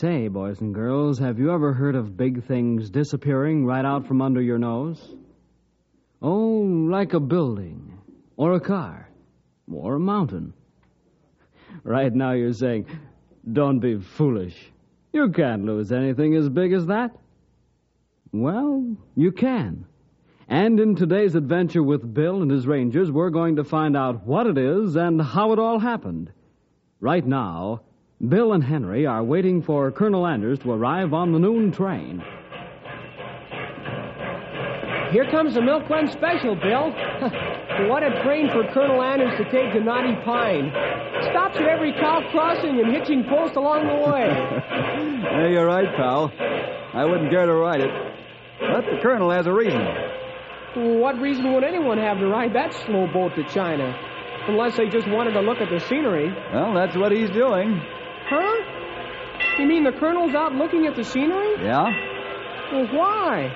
Say, boys and girls, have you ever heard of big things disappearing right out from under your nose? Oh, like a building, or a car, or a mountain. Right now you're saying, don't be foolish. You can't lose anything as big as that. Well, you can. And in today's adventure with Bill and his Rangers, we're going to find out what it is and how it all happened. Right now, Bill and Henry are waiting for Colonel Anders to arrive on the noon train. Here comes the Milk Run Special, Bill. what a train for Colonel Anders to take to Knotty Pine. Stops at every cow crossing and hitching post along the way. Hey, you're right, pal. I wouldn't dare to ride it. But the colonel has a reason. what reason would anyone have to ride that slow boat to China? Unless they just wanted to look at the scenery. Well, that's what he's doing. Huh? You mean the colonel's out looking at the scenery? Yeah? Well, why?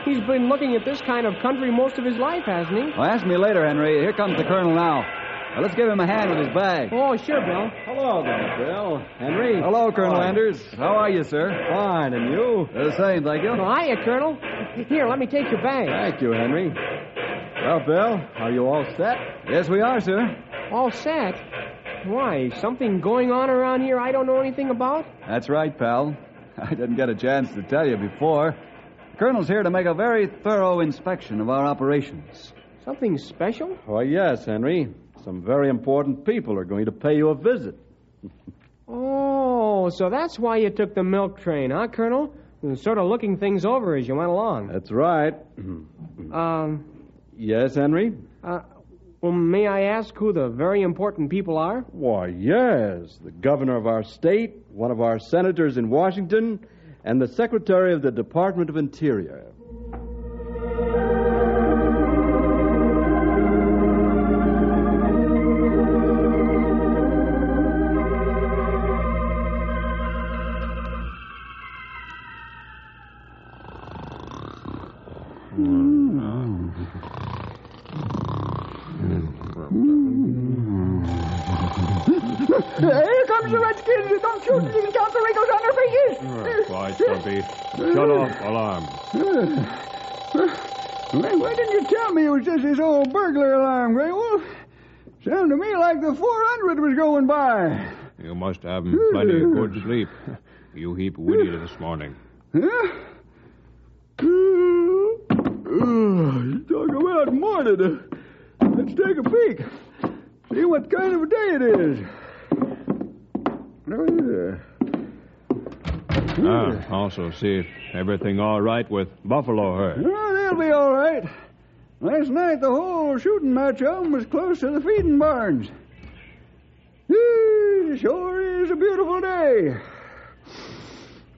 He's been looking at this kind of country most of his life, hasn't he? Well, ask me later, Henry. Here comes the colonel now. Now, let's give him a hand with his bag. Oh, sure, Bill. Hello there, Bill. Henry. Hello, Colonel Hi. Anders. How are you, sir? Fine, and you? The same, thank you. Oh, hiya, Colonel. Here, let me take your bag. Thank you, Henry. Well, Bill, are you all set? Yes, we are, sir. All set? Why, something going on around here I don't know anything about? That's right, pal. I didn't get a chance to tell you before. The colonel's here to make a very thorough inspection of our operations. Something special? Why, yes, Henry. Some very important people are going to pay you a visit. Oh, so that's why you took the milk train, huh, Colonel? You were Sort of looking things over as you went along. That's right. Um, yes, Henry? uh, well, may I ask who the very important people are? Why, yes. The governor of our state, one of our senators in Washington, and the secretary of the Department of Interior. Why, why didn't you tell me it was just this old burglar alarm, Grey Wolf? Sounded to me like the 400 was going by. You must have plenty of good sleep. You heap witty this morning. Huh? You talk about morning. Let's take a peek. See what kind of a day it is. Oh, yeah. Ah, also see everything all right with Buffalo herd. Oh, they'll be all right. Last night, the whole shooting match of 'em was close to the feeding barns. It sure is a beautiful day.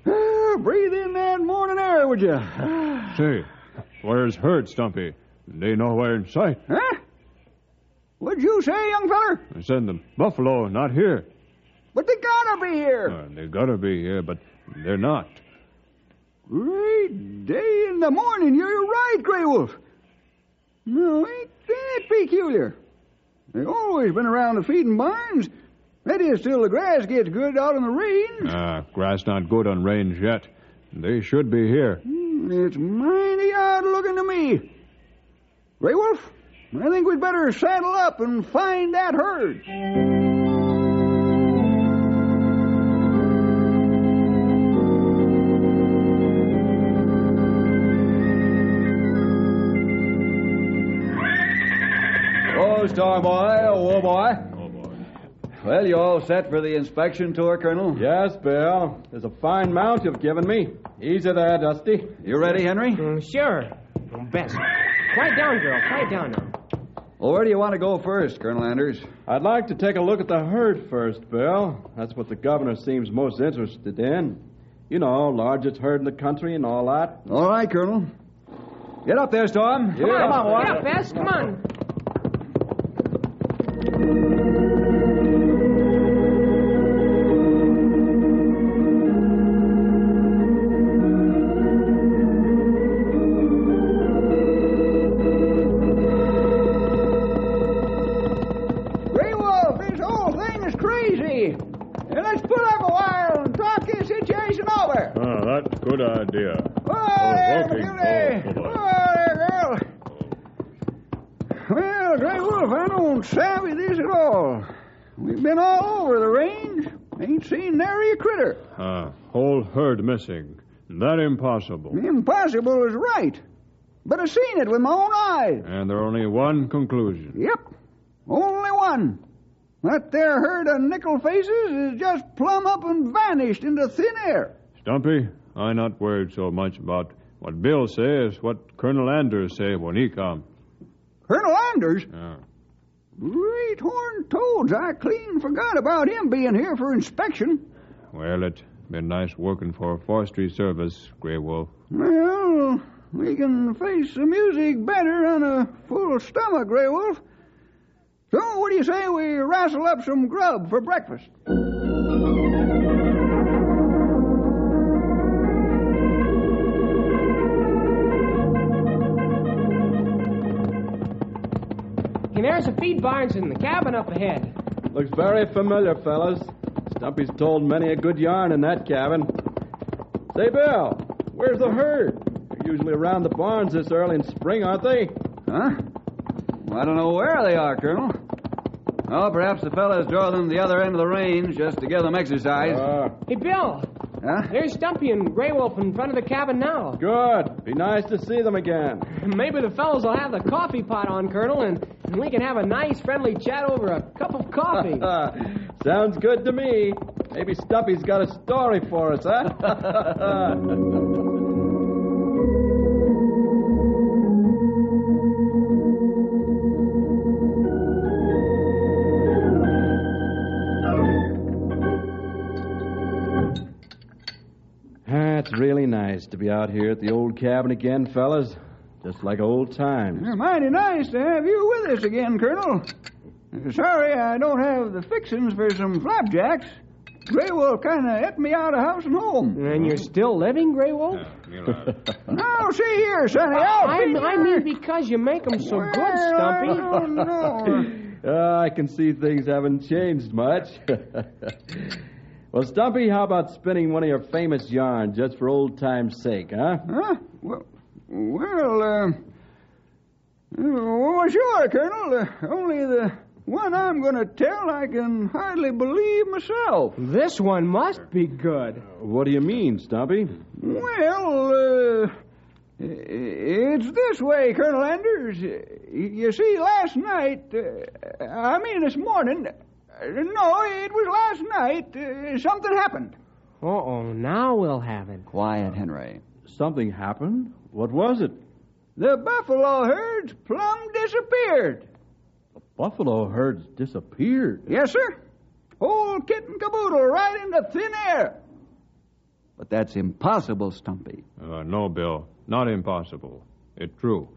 Ah, breathe in that morning air, would you? Say, where's herd, Stumpy? They nowhere in sight. Huh? What'd you say, young feller? I said the Buffalo not here. But they gotta be here. Uh, they gotta be here, but they're not. Great day in the morning. You're right, Grey Wolf. No, ain't that peculiar? They've always been around the feeding barns. That is till the grass gets good out in the range. Ah, grass not good on range yet. They should be here. Hmm, It's mighty odd looking to me. Grey Wolf, I think we'd better saddle up and find that herd. Oh, Boy, oh, boy. Oh, boy. Well, you all set for the inspection tour, Colonel? Yes, Bill. There's a fine mount you've given me. Easy there, Dusty. You ready, Henry? Mm, sure. Bess. Quiet down, girl. Quiet down now. Well, where do you want to go first, Colonel Anders? I'd like to take a look at the herd first, Bill. That's what the governor seems most interested in. You know, largest herd in the country and all that. All right, Colonel. Get up there, Storm. Come on, Come on, boy. Get up, Bess. Come on. うん。That impossible. Impossible is right. But I seen it with my own eyes. And there only one conclusion. Yep. Only one. That there herd of nickel faces is just plumb up and vanished into thin air. Stumpy, I not worried so much about what Bill says, what Colonel Anders say when he come. Colonel Anders? Yeah. Great horn toads. I clean forgot about him being here for inspection. Well, it been nice working for a forestry service, Grey Wolf. Well, we can face the music better on a full stomach, Grey Wolf. So, what do you say we wrestle up some grub for breakfast? And there's a feed barns in the cabin up ahead. Looks very familiar, fellas. Stumpy's told many a good yarn in that cabin. Say, Bill, where's the herd? They're usually around the barns this early in spring, aren't they? Huh? Well, I don't know where they are, Colonel. Oh, perhaps the fellas draw them to the other end of the range just to give them exercise. Ah, Hey, Bill. huh? There's Stumpy and Grey Wolf in front of the cabin now. good. Be nice to see them again. Maybe the fellows will have the coffee pot on, Colonel, and, and we can have a nice, friendly chat over a cup of coffee. Sounds good to me. Maybe Stumpy's got a story for us, huh? That's really nice to be out here at the old cabin again, fellas. Just like old times. Mighty nice to have you with us again, Colonel. Uh, Sorry I don't have the fixings for some flapjacks. Grey Wolf kind of ate me out of house and home. and you're still living, Grey Wolf? Now, see here, Sonny. I'll I, feed I you- mean because you make 'em so good, Stumpy. Oh, no. Uh, I can see things haven't changed much. well, Stumpy, how about spinning one of your famous yarns just for old time's sake, huh? Huh? Well, well, uh, oh, sure, Colonel. Uh, only the one I'm going to tell I can hardly believe myself. This one must be good. What do you mean, Stumpy? Well, uh, it's this way, Colonel Anders. You see, last night, uh, I mean this morning, uh, no, it was last night, uh, something happened. Uh-oh, now we'll have it. Quiet, Henry. Something happened? What was it? The buffalo herds plumb disappeared. Buffalo herds disappeared. Yes, sir. Whole kit and caboodle right into thin air. But that's impossible, Stumpy. Uh, no, Bill. Not impossible. It's true.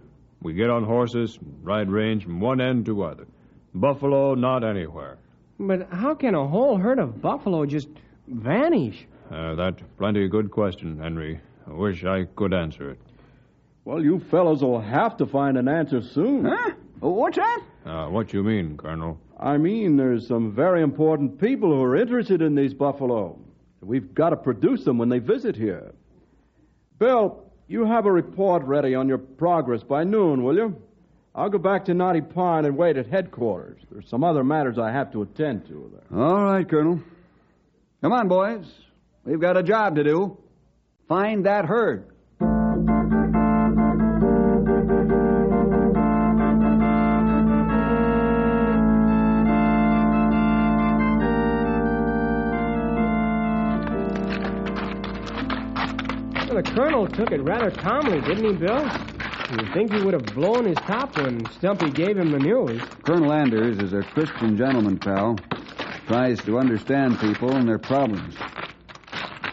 We get on horses, ride range from one end to other. Buffalo, not anywhere. But how can a whole herd of buffalo just vanish? Uh, that plenty good question, Henry. I wish I could answer it. Well, you fellows will have to find an answer soon. Huh? What's that? Uh, what you mean, Colonel? I mean, there's some very important people who are interested in these buffalo. We've got to produce them when they visit here. Bill, You have a report ready on your progress by noon, will you? I'll go back to Knotty Pine and wait at headquarters. There's some other matters I have to attend to there. All right, Colonel. Come on, boys. We've got a job to do. Find that herd. Colonel took it rather calmly, didn't he, Bill? You'd think he would have blown his top when Stumpy gave him the news. Colonel Anders is a Christian gentleman, pal. Tries to understand people and their problems.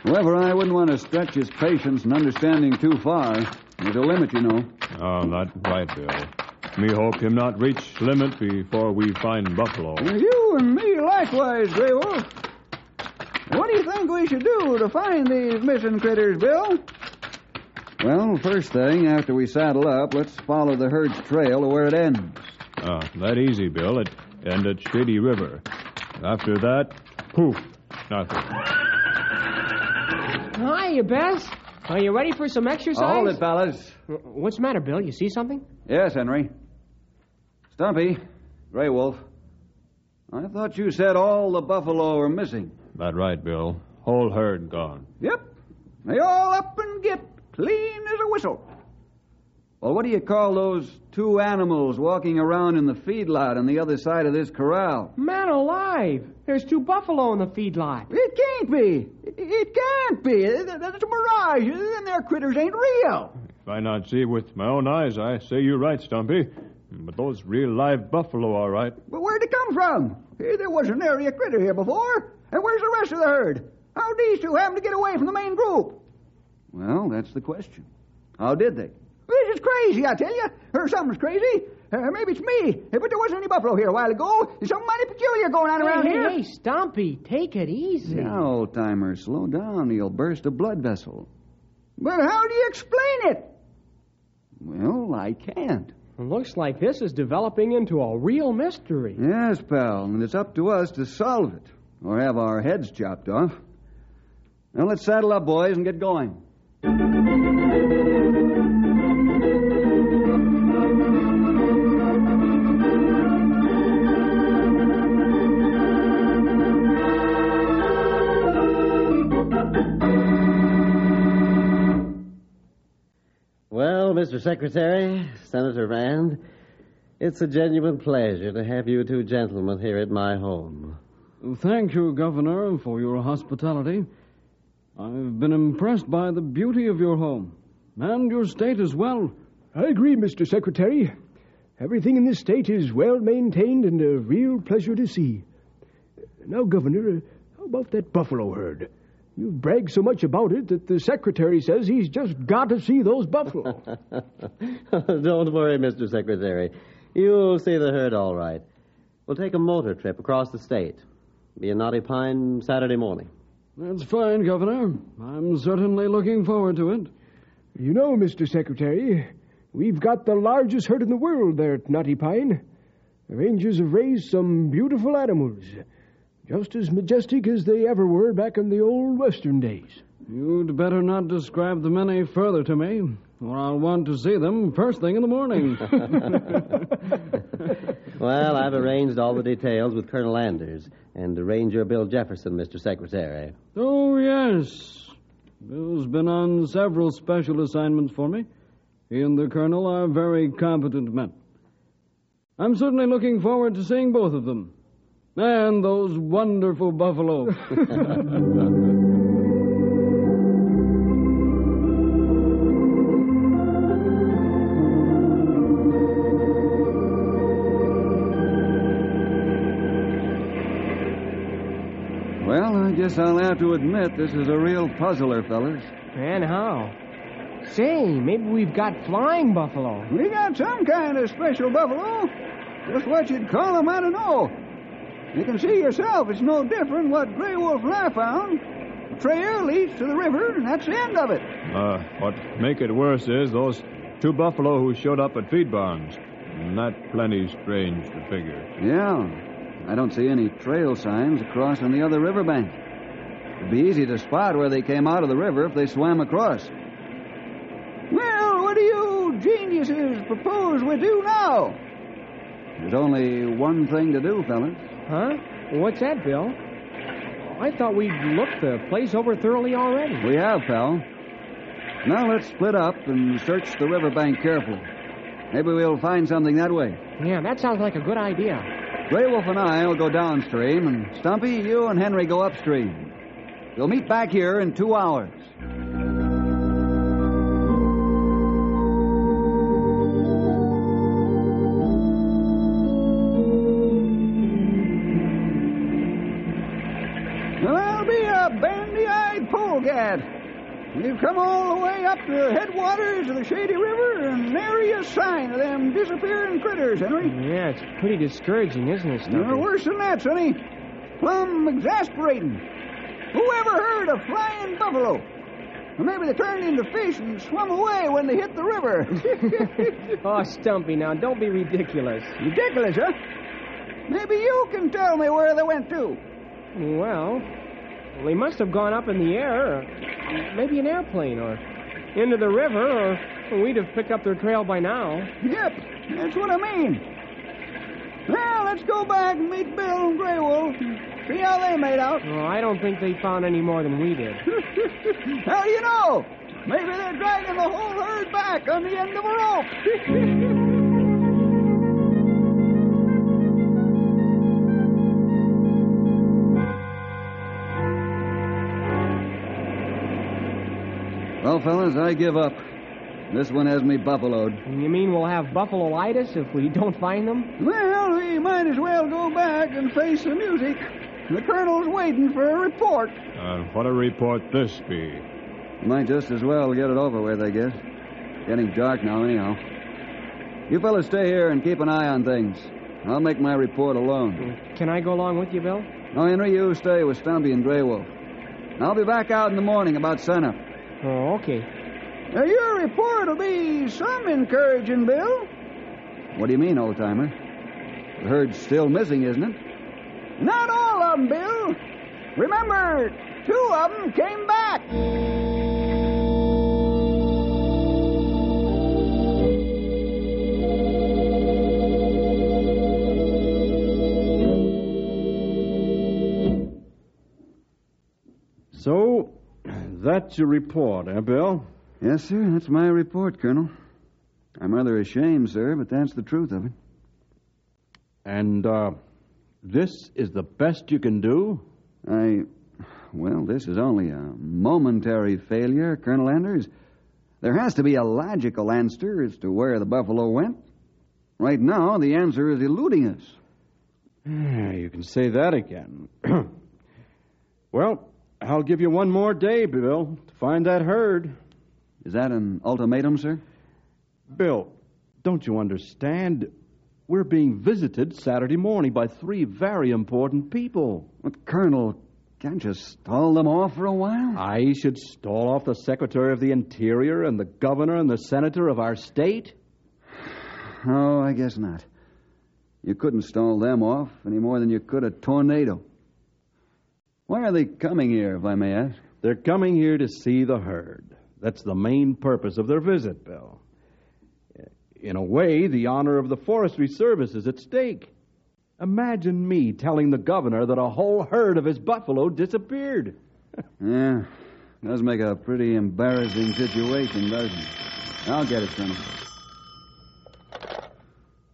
However, I wouldn't want to stretch his patience and understanding too far. There's a limit, you know. Oh, not quite, Bill. Me hope him not reach limit before we find Buffalo. You and me likewise, Grey Wolf. What do you think we should do to find these missing critters, Bill? Well, first thing, after we saddle up, let's follow the herd's trail to where it ends. Ah, that easy, Bill. It end at Shady River. After that, poof, nothing. Hiya, Bess. Are you ready for some exercise? Hold it, fellas. What's the matter, Bill? You see something? Yes, Henry. Stumpy, Grey Wolf. I thought you said all the buffalo were missing. That right, Bill. Whole herd gone. Yep. They all up and get clean as a whistle. Well, what do you call those two animals walking around in the feedlot on the other side of this corral? Man alive! There's two buffalo in the feedlot. It can't be. It can't be. That's a mirage. Them there critters ain't real. If I not see with my own eyes, I say you're right, Stumpy. But those real live buffalo, all right. But where'd it come from? There wasn't nary a critter here before. And where's the rest of the herd? How'd these two happen to get away from the main group? Well, that's the question. How did they? This is crazy, I tell you. Or something's crazy. Uh, maybe it's me. But there wasn't any buffalo here a while ago. There's something mighty peculiar going on hey, around hey, here. Hey, Stumpy, take it easy. Now, old timer, slow down. You'll burst a blood vessel. But how do you explain it? Well, I can't. It looks like this is developing into a real mystery. Yes, pal, and it's up to us to solve it, or have our heads chopped off. Now let's saddle up, boys, and get going. Well, Mr. Secretary, Senator Rand, it's a genuine pleasure to have you two gentlemen here at my home. Thank you, Governor, for your hospitality. I've been impressed by the beauty of your home, and your state as well. I agree, Mr. Secretary. Everything in this state is well maintained and a real pleasure to see. Now, Governor, how about that buffalo herd? You've bragged so much about it that the Secretary says he's just got to see those buffalo. Don't worry, Mr. Secretary. You'll see the herd all right. We'll take a motor trip across the state. Be in Knotty Pine Saturday morning. That's fine, Governor. I'm certainly looking forward to it. You know, Mr. Secretary, we've got the largest herd in the world there at Knotty Pine. The Rangers have raised some beautiful animals, just as majestic as they ever were back in the old Western days. You'd better not describe them any further to me, or I'll want to see them first thing in the morning. well, I've arranged all the details with Colonel Anders and Ranger Bill Jefferson, Mr. Secretary. Oh, yes. Bill's been on several special assignments for me. He and the Colonel are very competent men. I'm certainly looking forward to seeing both of them. And those wonderful buffalo. guess I'll have to admit this is a real puzzler, fellas. And how? Say, maybe we've got flying buffalo. We got some kind of special buffalo. Just what you'd call them, I don't know. You can see yourself, it's no different what Grey Wolf and I found. The trail leads to the river, and that's the end of it. Uh, what make it worse is those two buffalo who showed up at feed barns. And that plenty strange to figure. Yeah. I don't see any trail signs across on the other riverbank. It'd be easy to spot where they came out of the river if they swam across. Well, what do you geniuses propose we do now? There's only one thing to do, fellas. Huh? What's that, Bill? I thought we'd looked the place over thoroughly already. We have, pal. Now let's split up and search the riverbank carefully. Maybe we'll find something that way. Yeah, that sounds like a good idea. Grey Wolf and I will go downstream, and Stumpy, you and Henry go upstream. We'll meet back here in two hours. I'll be a bandy-eyed polecat. We've come all the way up to the headwaters of the Shady River, and nary a sign of them disappearing critters, Henry. Yeah, it's pretty discouraging, isn't it, Stumpy? No, worse than that, Sonny. Plumb exasperating. Who ever heard of flying buffalo? Or maybe they turned into fish and swum away when they hit the river. oh, Stumpy, now don't be ridiculous. Ridiculous, huh? Maybe you can tell me where they went to. Well, they must have gone up in the air, or maybe an airplane, or into the river, or we'd have picked up their trail by now. Yep, that's what I mean. Well, let's go back and meet Bill and Grey Wolf and see how they made out. Oh, I don't think they found any more than we did. how do you know? Maybe they're dragging the whole herd back on the end of a rope. Well, fellas, I give up. This one has me buffaloed. You mean we'll have buffalo-itis if we don't find them? Well, we might as well go back and face the music. The colonel's waiting for a report. Uh, what a report this be. Might just as well get it over with, I guess. Getting dark now, anyhow. You fellas stay here and keep an eye on things. I'll make my report alone. Can I go along with you, Bill? No, Henry, you stay with Stumpy and Grey Wolf. I'll be back out in the morning about sunup. Oh, okay. Now, your report will be some encouraging, Bill. What do you mean, old timer? The herd's still missing, isn't it? Not all of them, Bill. Remember, two of them came back. So, that's your report, eh, Bill? Yes, sir. That's my report, Colonel. I'm rather ashamed, sir, but that's the truth of it. And, uh, this is the best you can do? I. Well, this is only a momentary failure, Colonel Anders. There has to be a logical answer as to where the buffalo went. Right now, the answer is eluding us. You can say that again. well, I'll give you one more day, Bill, to find that herd. Is that an ultimatum, sir? Bill, don't you understand? We're being visited Saturday morning by three very important people. But, Colonel, can't you stall them off for a while? I should stall off the Secretary of the Interior and the Governor and the Senator of our state? Oh, I guess not. You couldn't stall them off any more than you could a tornado. Why are they coming here, if I may ask? They're coming here to see the herd. That's the main purpose of their visit, Bill. In a way, the honor of the Forestry Service is at stake. Imagine me telling the governor that a whole herd of his buffalo disappeared. yeah, does make a pretty embarrassing situation, doesn't it? I'll get it, Colonel.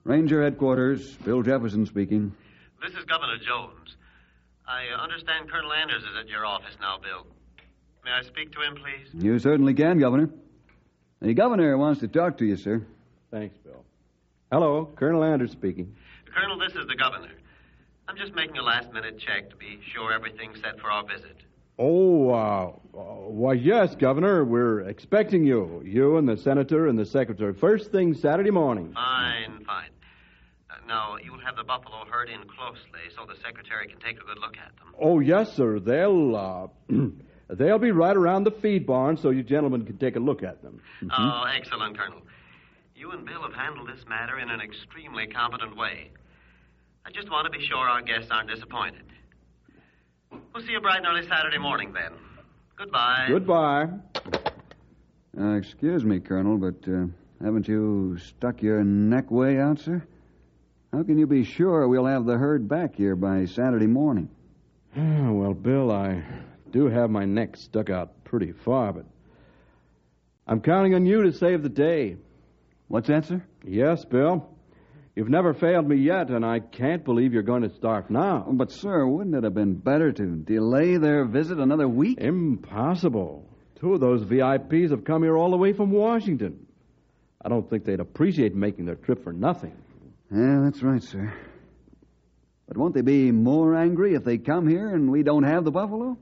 Ranger headquarters, Bill Jefferson speaking. This is Governor Jones. I understand Colonel Anders is at your office now, Bill. May I speak to him, please? You certainly can, Governor. The governor wants to talk to you, sir. Thanks, Bill. Hello, Colonel Anders speaking. Colonel, this is the governor. I'm just making a last minute check to be sure everything's set for our visit. Oh, uh, uh, why, yes, Governor. We're expecting you. You and the Senator and the Secretary. First thing Saturday morning. Fine, fine. Uh, now, you'll have the buffalo herd in closely so the Secretary can take a good look at them. Oh, yes, sir. They'll, uh, they'll be right around the feed barn so you gentlemen can take a look at them. Oh, excellent, Colonel. You and Bill have handled this matter in an extremely competent way. I just want to be sure our guests aren't disappointed. We'll see you bright and early Saturday morning, then. Goodbye. Goodbye. Uh, excuse me, Colonel, but uh, Haven't you stuck your neck way out, sir? How can you be sure we'll have the herd back here by Saturday morning? well, Bill, I do have my neck stuck out pretty far, but I'm counting on you to save the day. What's that, sir? Yes, Bill. You've never failed me yet, and I can't believe you're going to start now. Oh, but, sir, wouldn't it have been better to delay their visit another week? Impossible. Two of those VIPs have come here all the way from Washington. I don't think they'd appreciate making their trip for nothing. Yeah, that's right, sir. But won't they be more angry if they come here and we don't have the buffalo?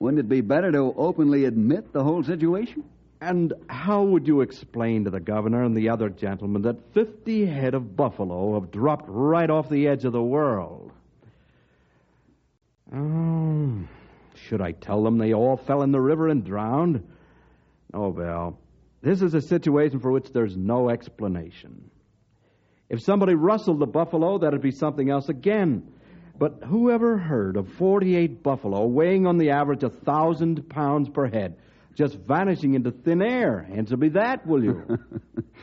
Wouldn't it be better to openly admit the whole situation? And how would you explain to the governor and the other gentlemen that 50 head of buffalo have dropped right off the edge of the world? Oh, should I tell them they all fell in the river and drowned? Oh, Bill, this is a situation for which there's no explanation. If somebody rustled the buffalo, that'd be something else again. But who ever heard of 48 buffalo weighing on the average a thousand pounds per head? just vanishing into thin air. Answer me that, will you?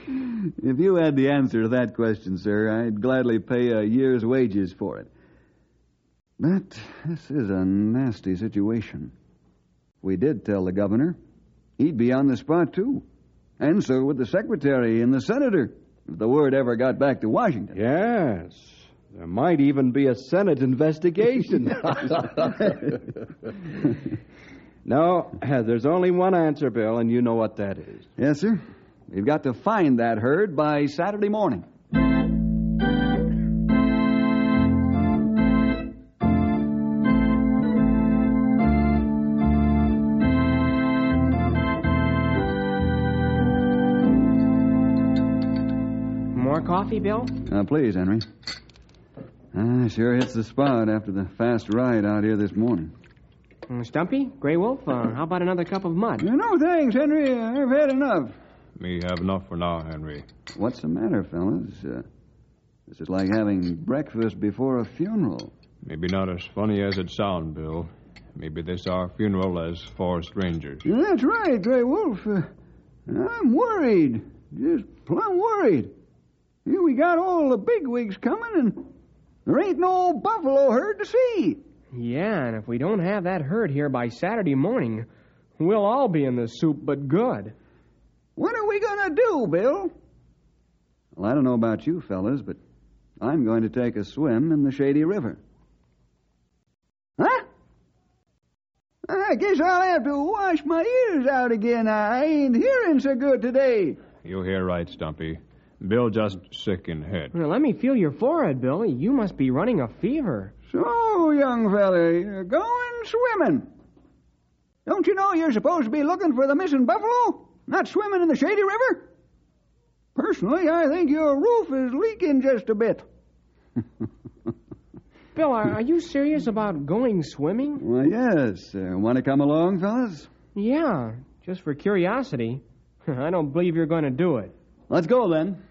if you had the answer to that question, sir, I'd gladly pay a year's wages for it. But this is a nasty situation. We did tell the governor. He'd be on the spot, too. And so would the secretary and the senator, if the word ever got back to Washington. Yes. There might even be a Senate investigation. No, there's only one answer, Bill, and you know what that is. Yes, sir. We've got to find that herd by Saturday morning. More coffee, Bill? Uh, please, Henry. Ah, sure hits the spot after the fast ride out here this morning. Mm, Stumpy, Grey Wolf, uh, how about another cup of mud? No, thanks, Henry. I've had enough. Me have enough for now, Henry. What's the matter, fellas? Uh, this is like having breakfast before a funeral. Maybe not as funny as it sounds, Bill. Maybe this our funeral as four strangers. That's right, Grey Wolf. Uh, I'm worried. Just plumb worried. Here we got all the bigwigs coming, and there ain't no buffalo herd to see. Yeah, and if we don't have that herd here by Saturday morning, we'll all be in the soup, but good. What are we going to do, Bill? Well, I don't know about you fellas, but I'm going to take a swim in the Shady River. Huh? I guess I'll have to wash my ears out again. I ain't hearing so good today. You hear right, Stumpy. Bill just sick in head. Well, let me feel your forehead, Bill. You must be running a fever. So, young fella, you're going swimming. Don't you know you're supposed to be looking for the missing buffalo, not swimming in the Shady River? Personally, I think your roof is leaking just a bit. Bill, are, are, you serious about going swimming? Well, yes. Uh, Want to come along, fellas? Yeah, just for curiosity. I don't believe you're going to do it. Let's go, then.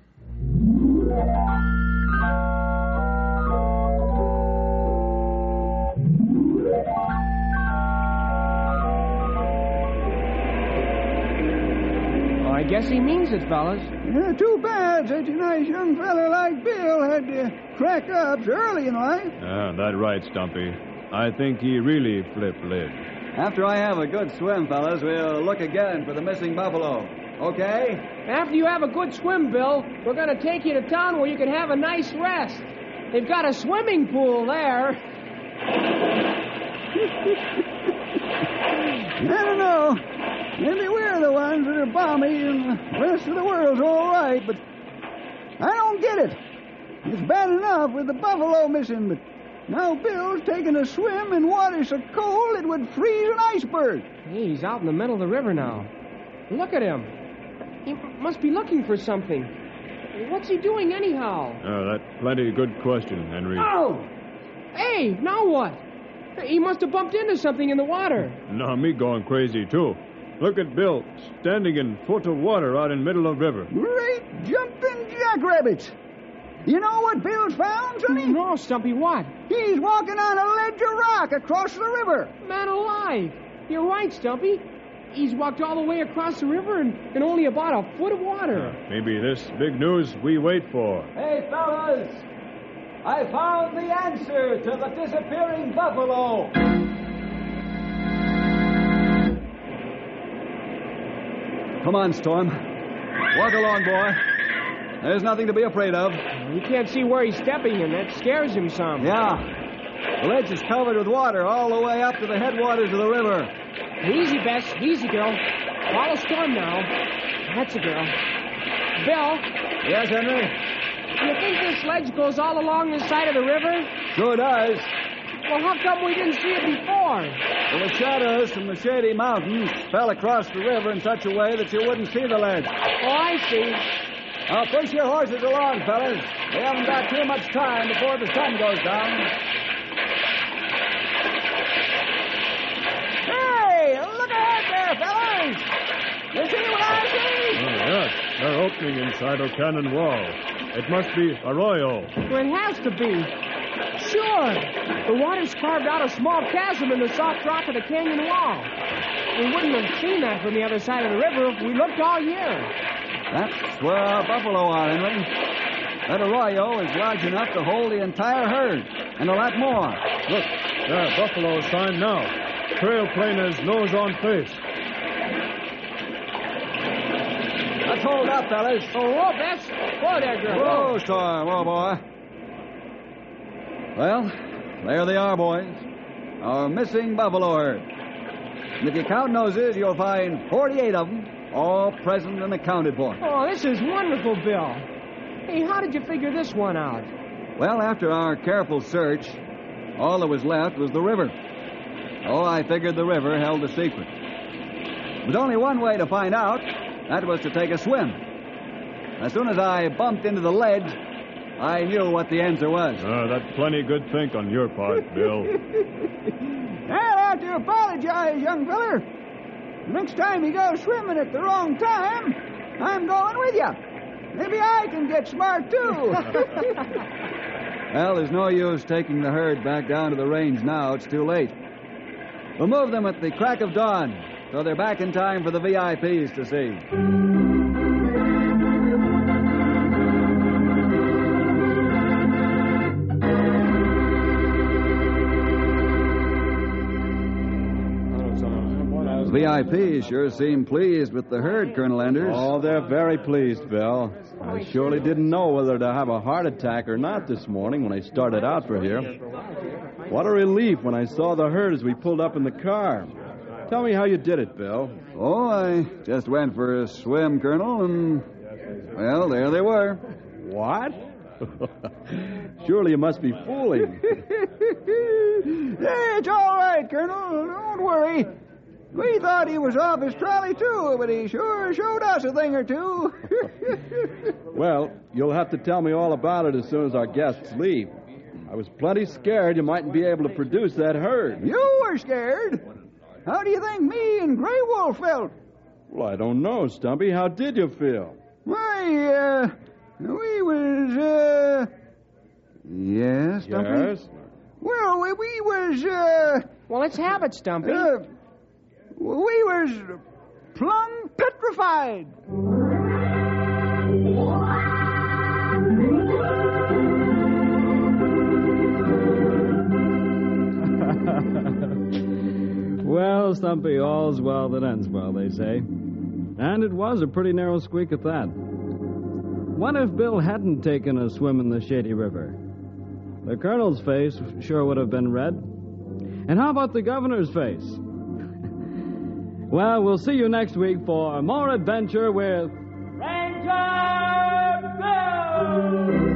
Oh, I guess he means it, fellas. Yeah, too bad such a nice young fella like Bill had to crack up early in life. Yeah, that's right, Stumpy. I think he really flipped lid. After I have a good swim, fellas, we'll look again for the missing buffalo. Okay? After you have a good swim, Bill, we're going to take you to town where you can have a nice rest. They've got a swimming pool there. I don't know. Maybe we're the ones that are balmy and the rest of the world's all right, but I don't get it. It's bad enough with the buffalo missing, but now Bill's taking a swim in water so cold it would freeze an iceberg. Hey, he's out in the middle of the river now. Look at him. He must be looking for something. What's he doing anyhow? Oh, that's plenty good question, Henry. Oh! Hey, now what? He must have bumped into something in the water. Now me going crazy, too. Look at Bill, standing in foot of water out in middle of river. Great jumping jackrabbits! You know what Bill's found, Sonny? No, Stumpy, what? He's walking on a ledge of rock across the river. Man alive! You're right, Stumpy. He's walked all the way across the river and, and only about a foot of water. Maybe this big news we wait for. Hey, fellas! I found the answer to the disappearing buffalo! Come on, Storm. Walk along, boy. There's nothing to be afraid of. You can't see where he's stepping, and that scares him some. Yeah. The ledge is covered with water all the way up to the headwaters of the river. Easy, Bess. Easy, girl. Follow Storm now. That's a girl. Bill, Yes, Henry? you think this ledge goes all along the side of the river? Sure does. Well, how come we didn't see it before? Well, the shadows from the shady mountains fell across the river in such a way that you wouldn't see the ledge. Oh, I see. Now, push your horses along, fellas. We haven't got too much time before the sun goes down. Hey, look ahead there, fellas! You see what I see? Oh, yes. They're opening inside a cannon wall. It must be Arroyo. Well, it has to be. Sure. The water's carved out a small chasm in the soft rock of the canyon wall. We wouldn't have seen that from the other side of the river if we looked all year. That's where our buffalo are, Henry. That arroyo is large enough to hold the entire herd, and a lot more. Look, there, are buffalo sign now. Trail planers nose on face. Let's hold up, fellas. Oh, whoa, Bess. Whoa there, girl. Whoa, Storm. Whoa, boy. Well, there they are, boys. Our missing buffalo herd. And if you count noses, you'll find 48 of them, all present and accounted for. Oh, this is wonderful, Bill. Hey, how did you figure this one out? Well, after our careful search, all that was left was the river. Oh, I figured the river held the secret. There was only one way to find out. That was to take a swim. As soon as I bumped into the ledge, I knew what the answer was. Uh, that's plenty good think on your part, Bill. I'll have to apologize, young feller. Next time you go swimming at the wrong time, I'm going with you. Maybe I can get smart, too. Well, there's no use taking the herd back down to the range now. It's too late. We'll move them at the crack of dawn, so they're back in time for the VIPs to see. VIPs sure seem pleased with the herd, Colonel Anders. Oh, they're very pleased, Bill. I surely didn't know whether to have a heart attack or not this morning when I started out for here. What a relief when I saw the herd as we pulled up in the car. Tell me how you did it, Bill. Oh, I just went for a swim, Colonel, and, well, there they were. What? surely you must be fooling. Yeah, it's all right, Colonel. Don't worry. We thought he was off his trolley, too, but he sure showed us a thing or two. Well, you'll have to tell me all about it as soon as our guests leave. I was plenty scared you mightn't be able to produce that herd. you were scared. How do you think me and Grey Wolf felt? Well, I don't know, Stumpy. How did you feel? Why, uh, we was, uh... Yes, Stumpy? Yes? Well, we, we was, uh... Well, let's have it, Stumpy. uh we was plumb petrified. Well, Stumpy, all's well that ends well, they say. And it was a pretty narrow squeak at that. What if Bill hadn't taken a swim in the Shady River? The colonel's face sure would have been red. And how about the governor's face? Well, we'll see you next week for more adventure with Ranger Bill!